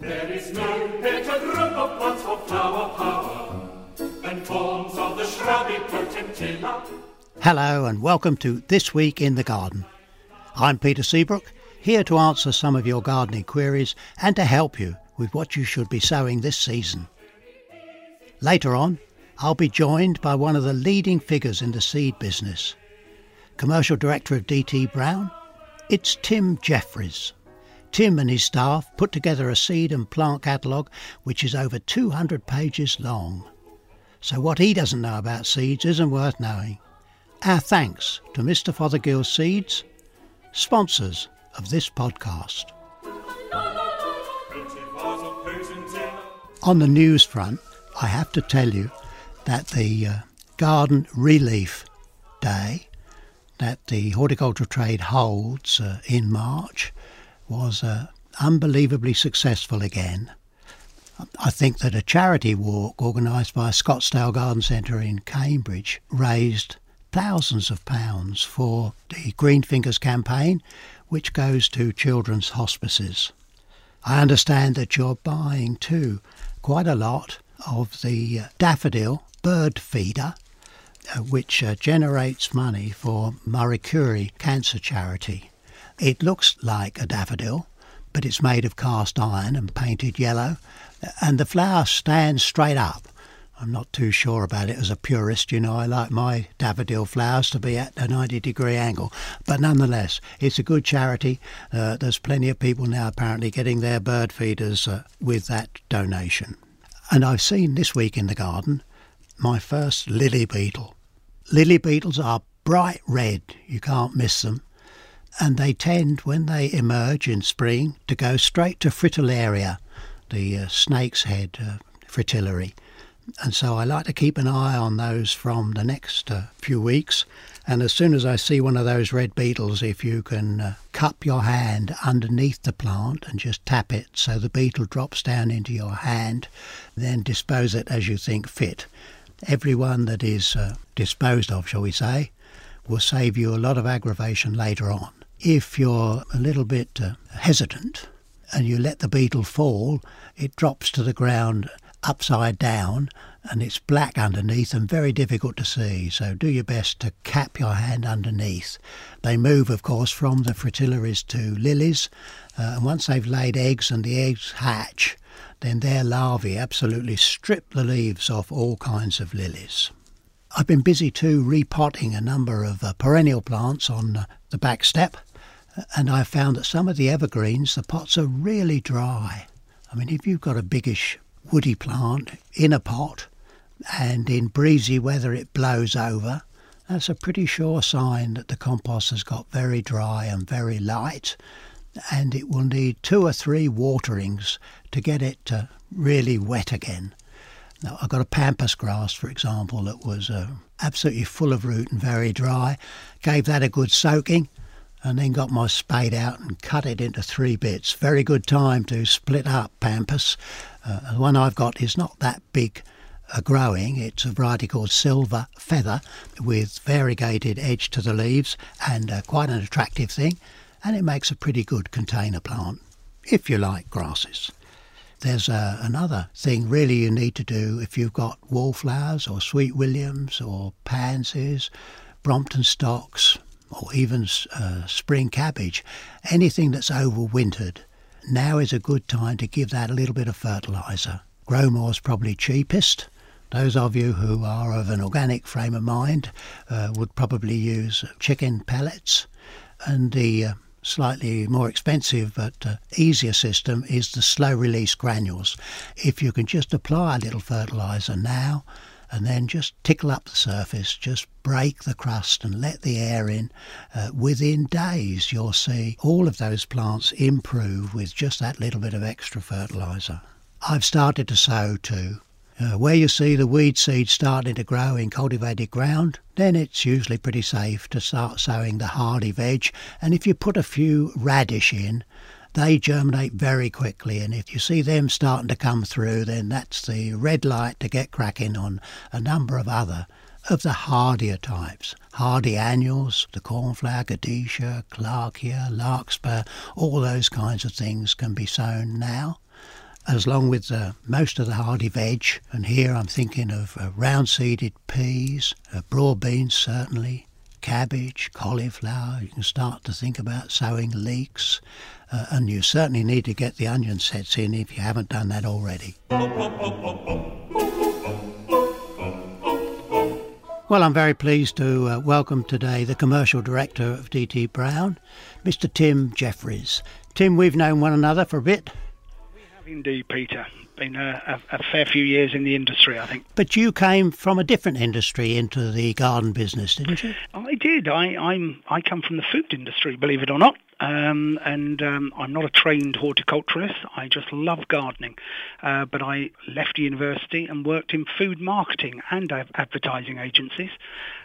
There is no better group of plants for flower power than forms of the shrubby potentilla. Hello and welcome to This Week in the Garden. I'm Peter Seabrook, here to answer some of your gardening queries and to help you with what you should be sowing this season. Later on, I'll be joined by one of the leading figures in the seed business. Commercial Director of DT Brown, it's Tim Jeffries. Tim and his staff put together a seed and plant catalogue which is over 200 pages long. So what he doesn't know about seeds isn't worth knowing. Our thanks to Mr. Fothergill Seeds, sponsors of this podcast. On the news front, I have to tell you that the uh, Garden Relief Day that the horticultural trade holds uh, in March was uh, unbelievably successful again. I think that a charity walk organised by Scotsdale Garden Centre in Cambridge raised thousands of pounds for the Green Fingers campaign, which goes to children's hospices. I understand that you're buying too quite a lot of the uh, daffodil bird feeder, uh, which uh, generates money for Marie Curie Cancer Charity. It looks like a daffodil, but it's made of cast iron and painted yellow, and the flower stands straight up. I'm not too sure about it as a purist, you know. I like my daffodil flowers to be at a 90 degree angle. But nonetheless, it's a good charity. Uh, there's plenty of people now apparently getting their bird feeders uh, with that donation. And I've seen this week in the garden my first lily beetle. Lily beetles are bright red, you can't miss them. And they tend, when they emerge in spring, to go straight to fritillaria, the uh, snake's head uh, fritillary and so I like to keep an eye on those from the next uh, few weeks. And as soon as I see one of those red beetles, if you can uh, cup your hand underneath the plant and just tap it so the beetle drops down into your hand, then dispose it as you think fit. Every one that is uh, disposed of, shall we say, will save you a lot of aggravation later on. If you're a little bit uh, hesitant and you let the beetle fall, it drops to the ground upside down and it's black underneath and very difficult to see. So do your best to cap your hand underneath. They move, of course, from the fritillaries to lilies, uh, and once they've laid eggs and the eggs hatch, then their larvae absolutely strip the leaves off all kinds of lilies. I've been busy too repotting a number of uh, perennial plants on uh, the back step, and I've found that some of the evergreens, the pots are really dry. I mean, if you've got a biggish woody plant in a pot and in breezy weather it blows over, that's a pretty sure sign that the compost has got very dry and very light and it will need two or three waterings to get it uh, really wet again. Now, I've got a pampas grass, for example, that was uh, absolutely full of root and very dry. Gave that a good soaking and then got my spade out and cut it into three bits. Very good time to split up pampas. Uh, the one I've got is not that big uh, growing. It's a variety called Silver Feather with variegated edge to the leaves and uh, quite an attractive thing. And it makes a pretty good container plant if you like grasses. There's uh, another thing really you need to do if you've got wallflowers or sweet williams or pansies, Brompton stocks, or even uh, spring cabbage, anything that's overwintered. Now is a good time to give that a little bit of fertiliser. Growmore's probably cheapest. Those of you who are of an organic frame of mind uh, would probably use chicken pellets. And the uh, slightly more expensive but uh, easier system is the slow release granules. If you can just apply a little fertiliser now and then just tickle up the surface, just break the crust and let the air in. Uh, within days, you'll see all of those plants improve with just that little bit of extra fertiliser. I've started to sow too. Uh, where you see the weed seed starting to grow in cultivated ground, then it's usually pretty safe to start sowing the hardy veg. And if you put a few radish in, they germinate very quickly, and if you see them starting to come through, then that's the red light to get cracking on a number of other of the hardier types. Hardy annuals, the cornflower, Godetia, Clarkia, larkspur, all those kinds of things can be sown now. As long with most of the hardy veg, and here I'm thinking of uh, round seeded peas, uh, broad beans certainly, cabbage, cauliflower. You can start to think about sowing leeks, uh, and you certainly need to get the onion sets in if you haven't done that already. Well, I'm very pleased to uh, welcome today the commercial director of DT Brown, Mr. Tim Jeffries. Tim, we've known one another for a bit. We have indeed, Peter been a, a, a, fair few years in the industry, I think. But you came from a different industry into the garden business, didn't you? I did. I, I'm I come from the food industry, believe it or not. Um, and um, I'm not a trained horticulturist. I just love gardening. Uh, but I left university and worked in food marketing and advertising agencies.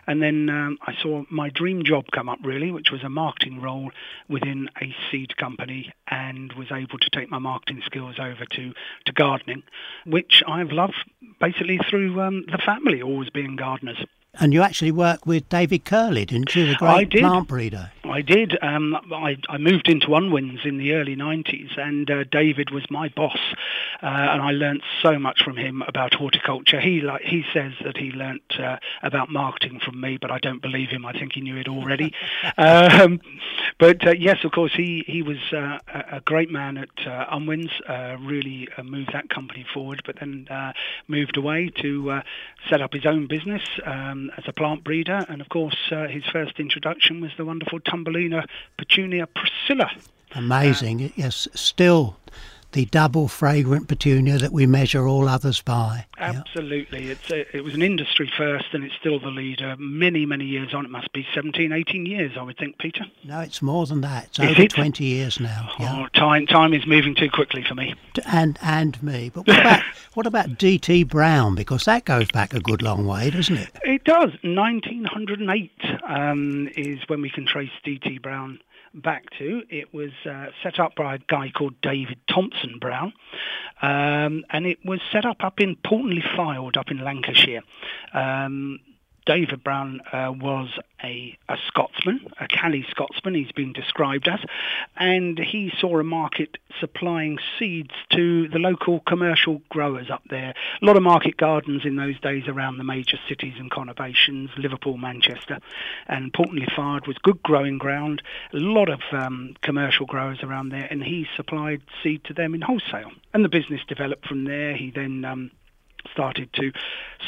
And then um, I saw my dream job come up, really, which was a marketing role within a seed company and was able to take my marketing skills over to, to gardening, which I've loved basically through um, the family, always being gardeners. And you actually worked with David Kerley, didn't you, the great plant breeder? I did. Um, I, I, moved into Unwins in the early 90s, and uh, David was my boss, uh, and I learnt so much from him about horticulture. He like he says that he learnt uh, about marketing from me, but I don't believe him. I think he knew it already. um, but uh, yes, of course, he he was uh, a great man at uh, Unwins. really moved that company forward, but then moved away to set up his own business. Um, as a plant breeder, and of course, uh, his first introduction was the wonderful Thumbelina Petunia Priscilla. Amazing. Uh, yes, still the double fragrant petunia that we measure all others by. Absolutely. It's a, it was an industry first and it's still the leader. Many, many years on. It must be 17, 18 years, I would think, Peter. No, it's more than that. It's is over it? 20 years now. Oh, yeah. time, time is moving too quickly for me. And, and me. But what about, what about DT Brown? Because that goes back a good long way, doesn't it? It does. 1908 um, is when we can trace DT Brown back to. It was uh, set up by a guy called David Thompson Brown, um, and it was set up up in le Fylde, up in Lancashire. Um, David Brown uh, was a, a, Scotsman, a Calais Scotsman, he's been described as, and he saw a market supplying seeds to the local commercial growers up there. A lot of market gardens in those days around the major cities and conurbations, Liverpool, Manchester, and Poulton le Fylde was good growing ground, a lot of um, commercial growers around there, and he supplied seed to them in wholesale. And the business developed from there. He then um, started to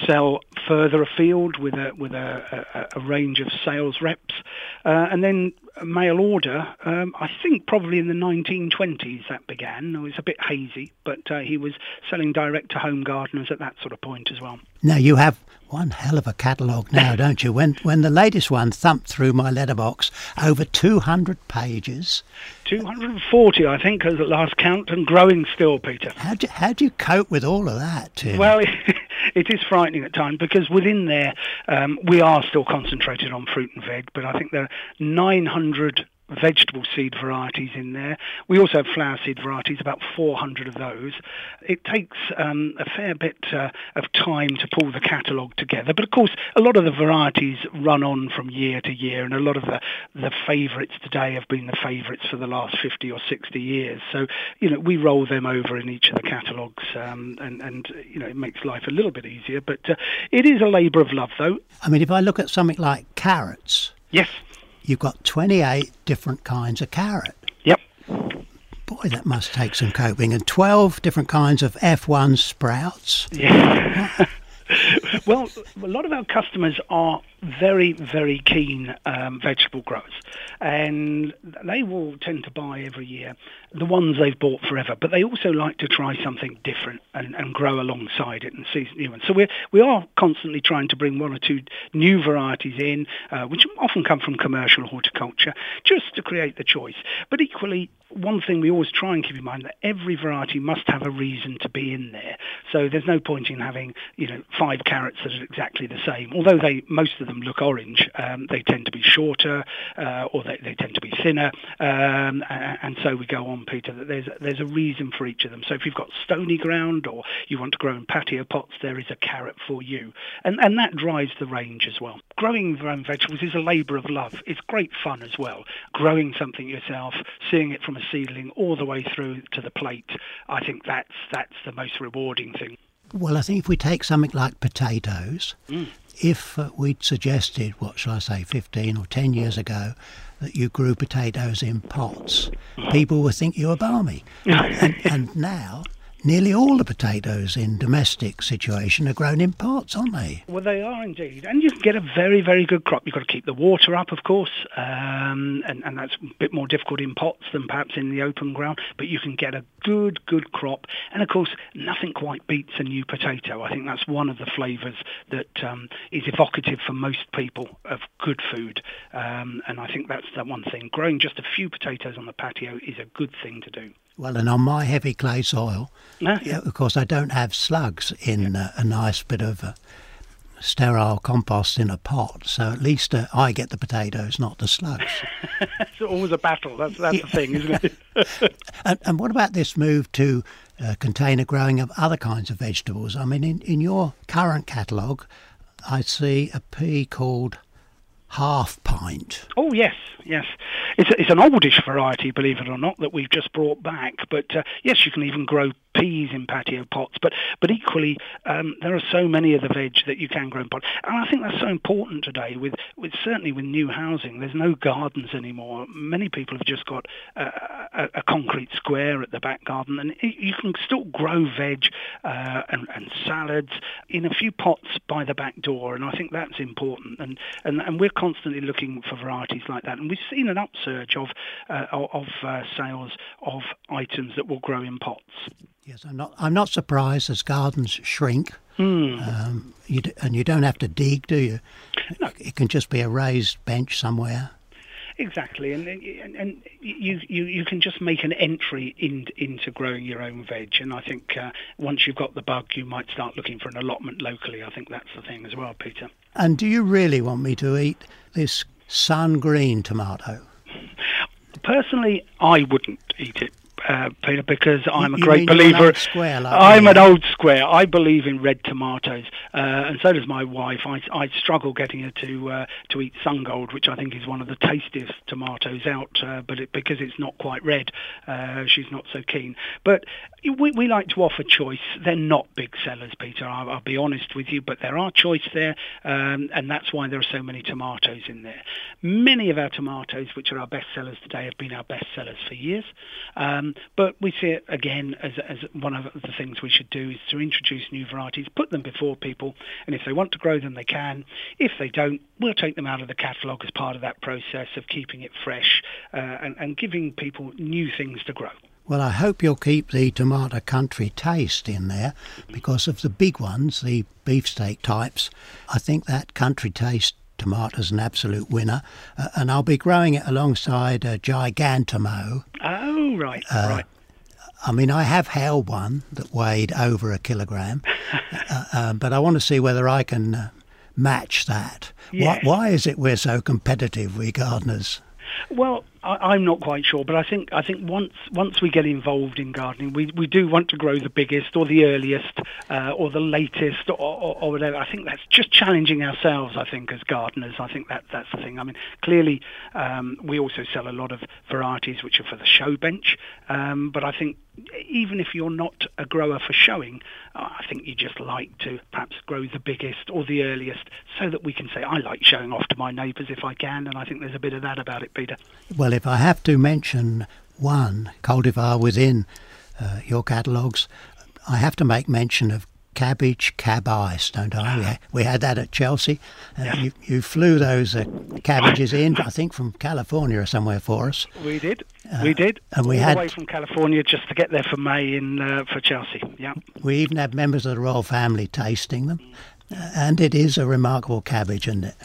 sell further afield with a with a, a, a range of sales reps, uh, and then mail order. Um, I think probably in the 1920s that began. It was a bit hazy, but uh, he was selling direct to home gardeners at that sort of point as well. Now you have one hell of a catalogue now, don't you? When when the latest one thumped through my letterbox, over 200 pages. 240, I think, as at last count, and growing still, Peter. How do, how do you cope with all of that, Tim? Well, it is frightening at times because within there um, we are still concentrated on fruit and veg, but I think there are 900 vegetable seed varieties in there. We also have flower seed varieties, about 400 of those. It takes um, a fair bit uh, of time to pull the catalogue together, but of course a lot of the varieties run on from year to year, and a lot of the, the favourites today have been the favourites for the last 50 or 60 years. So, you know, we roll them over in each of the catalogues, um, and, and, you know, it makes life a little bit easier, but uh, it is a labour of love, though. I mean, if I look at something like carrots, Yes you've got 28 different kinds of carrot. Yep. Boy, that must take some coping. And 12 different kinds of F1 sprouts. Yeah. well, a lot of our customers are very, very keen um, vegetable growers. and they will tend to buy every year the ones they've bought forever, but they also like to try something different and, and grow alongside it and see new ones. So we we are constantly trying to bring one or two new varieties in, uh, which often come from commercial horticulture, just to create the choice. But equally, one thing we always try and keep in mind that every variety must have a reason to be in there. So there's no point in having you know five carrots that are exactly the same. Although they most of them look orange, um, they tend to be shorter uh, or they, they tend to be thinner, um, and, and so we go on, Peter. That there's there's a reason for each of them. So if you've got stony ground or you want to grow in patio pots, there is a carrot for you, and and that drives the range as well. Growing your own vegetables is a labour of love. It's great fun as well. Growing something yourself, seeing it from a seedling all the way through to the plate, I think that's that's the most rewarding thing. Well, I think if we take something like potatoes, mm. if uh, we'd suggested, what shall I say, 15 or 10 years ago, that you grew potatoes in pots, people would think you were balmy. and, and now nearly all the potatoes in domestic situation are grown in pots, aren't they? Well, they are indeed, and you can get a very, very good crop. You've got to keep the water up, of course, um, and, and that's a bit more difficult in pots than perhaps in the open ground. But you can get a good, good crop, and of course, nothing quite beats a new potato. I think that's one of the flavours that um, is evocative for most people of good food, um, and I think that's the one thing. Growing just a few potatoes on the patio is a good thing to do. Well, and on my heavy clay soil, ah, yeah. of course, I don't have slugs in yeah. uh, a nice bit of uh, sterile compost in a pot. So at least uh, I get the potatoes, not the slugs. it's always a battle. That's, that's the thing, isn't it? and, and, what about this move to uh, container growing of other kinds of vegetables? I mean, in, in your current catalogue, I see a pea called half pint. Oh yes, yes. It's, a, it's an oldish variety, believe it or not, that we've just brought back. But uh, yes, you can even grow peas in patio pots. But but equally, um, there are so many of the veg that you can grow in pots, and I think that's so important today. With with certainly with new housing, there's no gardens anymore. Many people have just got a, a, concrete square at the back garden, and it, you can still grow veg uh, and, and salads in a few pots by the back door, and I think that's important. And and, and we're constantly looking for varieties like that, and we've seen an upsurge of uh, of uh, sales of items that will grow in pots. Yes, I'm not. I'm not surprised as gardens shrink, mm. um, you d- and you don't have to dig, do you? No. It can just be a raised bench somewhere. Exactly, and and, and you, you you can just make an entry in, into growing your own veg. And I think uh, once you've got the bug, you might start looking for an allotment locally. I think that's the thing as well, Peter. And do you really want me to eat this sun green tomato? Personally, I wouldn't eat it uh, Peter, because I'm a you great believer. Square, like I'm an old square. I believe in red tomatoes, uh, and so does my wife. I, I struggle getting her to uh, to eat Sungold, which I think is one of the tastiest tomatoes out, uh, but it, because it's not quite red, uh, she's not so keen. But we, we like to offer choice. They're not big sellers, Peter. I'll, I'll be honest with you, but there are choice there, um, and that's why there are so many tomatoes in there. Many of our tomatoes, which are our best sellers today, have been our best sellers for years. Um, but we see it again as, as one of the things we should do is to introduce new varieties, put them before people, and if they want to grow them, they can. If they don't, we'll take them out of the catalogue as part of that process of keeping it fresh uh, and, and giving people new things to grow. Well, I hope you'll keep the tomato country taste in there because of the big ones, the beefsteak types. I think that country taste tomato is an absolute winner, uh, and I'll be growing it alongside a Gigantomo. Oh, right, uh, right. I mean, I have held one that weighed over a kilogram, uh, uh, but I want to see whether I can uh, match that. Yes. Why, why is it we're so competitive, we gardeners? Well, I, am not quite sure, but I think I think once once we get involved in gardening, we, we do want to grow the biggest or the earliest uh, or the latest or, or, or, whatever. I think that's just challenging ourselves. I think as gardeners, I think that that's the thing. I mean, clearly um, we also sell a lot of varieties which are for the show bench, um, but I think even if you're not a grower for showing, I think you just like to perhaps grow the biggest or the earliest so that we can say, I like showing off to my neighbours if I can, and I think there's a bit of that about it, Peter. Well, if I have to mention one cultivar within uh, your catalogues, I have to make mention of cabbage cab ice, don't I? We had, we had that at Chelsea. Uh, you, you flew those uh, cabbages in, I think, from California or somewhere for us. We did. we did. and we All had- the way from California just to get there for May in uh, for Chelsea. Yeah. We even had members of the royal family tasting them. Uh, and it is a remarkable cabbage, isn't it?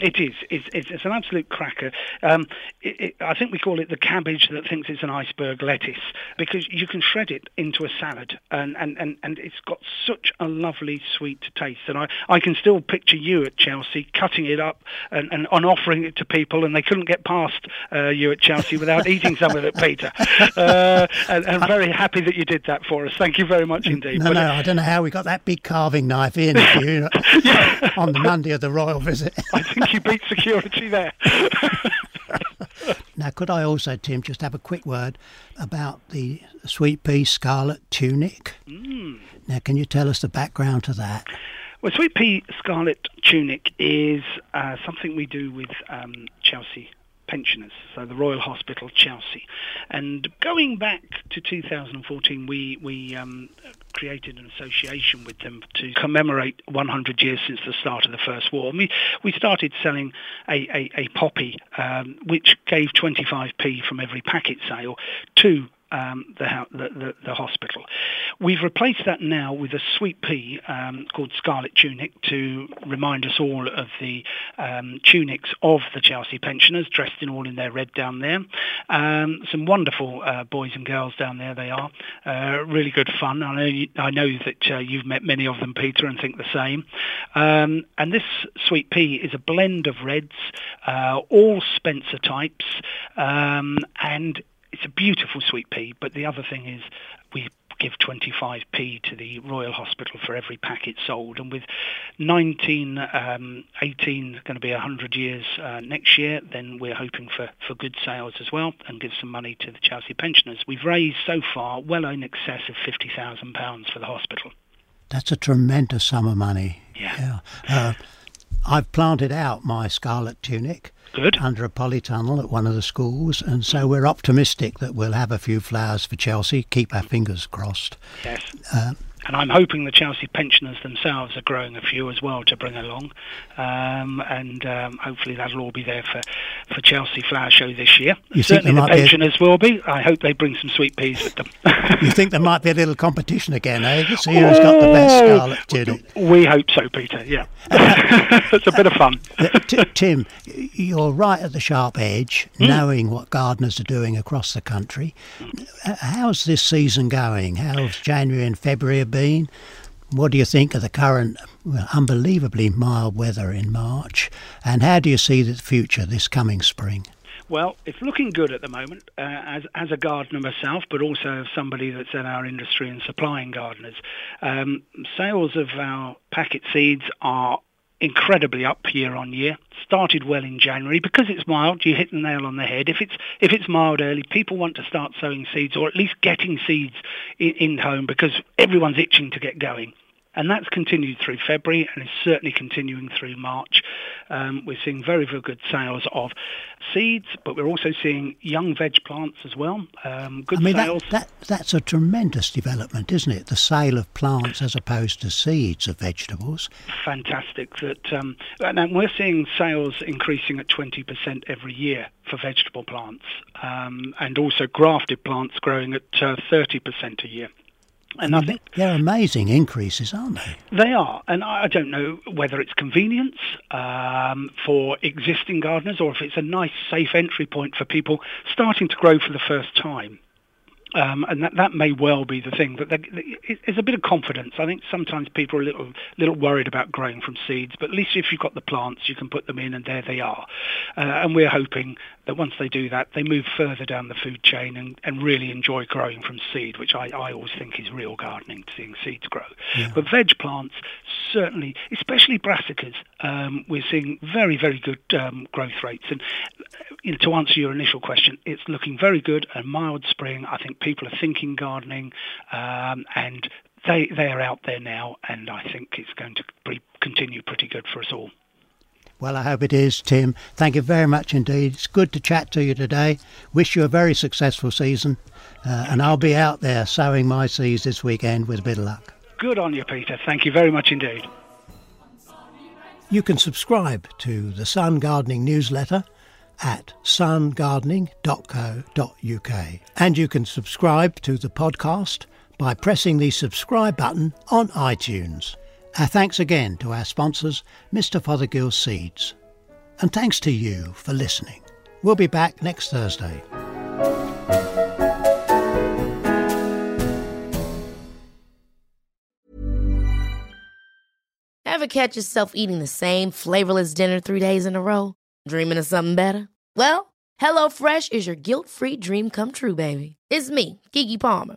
It is. It's, it's, it's an absolute cracker. Um, it, it, I think we call it the cabbage that thinks it's an iceberg lettuce because you can shred it into a salad and, and, and, and it's got such a lovely sweet taste. And I, I can still picture you at Chelsea cutting it up and, and, and offering it to people and they couldn't get past uh, you at Chelsea without eating some of it, Peter. Uh, and, very happy that you did that for us. Thank you very much indeed. No, But, no, uh, I don't know how we got that big carving knife in you on the Monday of the royal visit. You beat security there. Now, could I also, Tim, just have a quick word about the sweet pea scarlet tunic? Mm. Now, can you tell us the background to that? Well, sweet pea scarlet tunic is uh, something we do with um, Chelsea pensioners, so the Royal Hospital Chelsea. And going back to 2014, we we um, created an association with them to commemorate 100 years since the start of the First War. And we we started selling a a, a poppy, um, which gave 25p from every packet sale to um, the, the, the the hospital. We've replaced that now with a sweet pea um, called Scarlet Tunic to remind us all of the um, tunics of the Chelsea pensioners, dressed in all in their red down there. Um, some wonderful uh, boys and girls down there. They are uh, really good fun. I know you, I know that uh, you've met many of them, Peter, and think the same. Um, and this sweet pea is a blend of reds, uh, all Spencer types, um, and it's a beautiful sweet pea, but the other thing is we give 25p to the Royal Hospital for every packet sold. And with 19, um, 18 going to be 100 years uh, next year, then we're hoping for, for good sales as well and give some money to the Chelsea pensioners. We've raised so far well in excess of £50,000 for the hospital. That's a tremendous sum of money. Yeah. Uh, I've planted out my scarlet tunic Good. under a polytunnel at one of the schools, and so we're optimistic that we'll have a few flowers for Chelsea. Keep our fingers crossed. Yes. Uh, and I'm hoping the Chelsea pensioners themselves are growing a few as well to bring along, um, and um, hopefully that'll all be there for, for Chelsea Flower Show this year. You Certainly the might be a- pensioners will be. I hope they bring some sweet peas with them. you think there might be a little competition again, eh? To see who's got the best Oh, scarlet tunic. We hope so, Peter. Yeah, it's a bit of fun. Uh, T- Tim, you're right at the sharp edge, Hmm. knowing what gardeners are doing across the country. Uh, How's this season going? How's January and February been? What do you think of the current, unbelievably mild weather in March? And how do you see the future this coming spring? Well, it's looking good at the moment uh, as as a gardener myself, but also as somebody that's in our industry and supplying gardeners. Um, sales of our packet seeds are incredibly up year on year. Started well in January because it's mild. You hit the nail on the head. If it's if it's mild early, people want to start sowing seeds or at least getting seeds in, in home because everyone's itching to get going. And that's continued through February and is certainly continuing through March. Um, we're seeing very, very good sales of seeds, but we're also seeing young veg plants as well. Um, good I mean, sales. that, that, that's a tremendous development, isn't it? The sale of plants as opposed to seeds of vegetables. fantastic that um, and we're seeing sales increasing at 20% every year for vegetable plants um, and also grafted plants growing at uh, 30% a year. And I think They're amazing increases, aren't they? They are, and I don't know whether it's convenience um, for existing gardeners or if it's a nice, safe entry point for people starting to grow for the first time. Um, and that, that may well be the thing. That it's a bit of confidence. I think sometimes people are a little little worried about growing from seeds, but at least if you've got the plants, you can put them in, and there they are. Uh, and we're hoping that once they do that, they move further down the food chain and, and really enjoy growing from seed, which I, I always think is real gardening, seeing seeds grow. But veg plants, certainly, especially brassicas, um, we're seeing very, very good um, growth rates. And you know, to answer your initial question, it's looking very good. A mild spring. I think people are thinking gardening, um, and they they are out there now, and I think it's going to continue pretty good for us all. Well, I hope it is, Tim. Thank you very much indeed. It's good to chat to you today. Wish you a very successful season. Uh, and I'll be out there sowing my seeds this weekend with a bit of luck. Good on you, Peter. Thank you very much indeed. You can subscribe to the Sun Gardening newsletter at sungardening.co.uk. And you can subscribe to the podcast by pressing the subscribe button on iTunes. Our thanks again to our sponsors, Mr. Fothergill Seeds. And thanks to you for listening. We'll be back next Thursday. Ever catch yourself eating the same flavorless dinner three days in a row? Dreaming of something better? Well, HelloFresh is your guilt free dream come true, baby. It's me, Keke Palmer.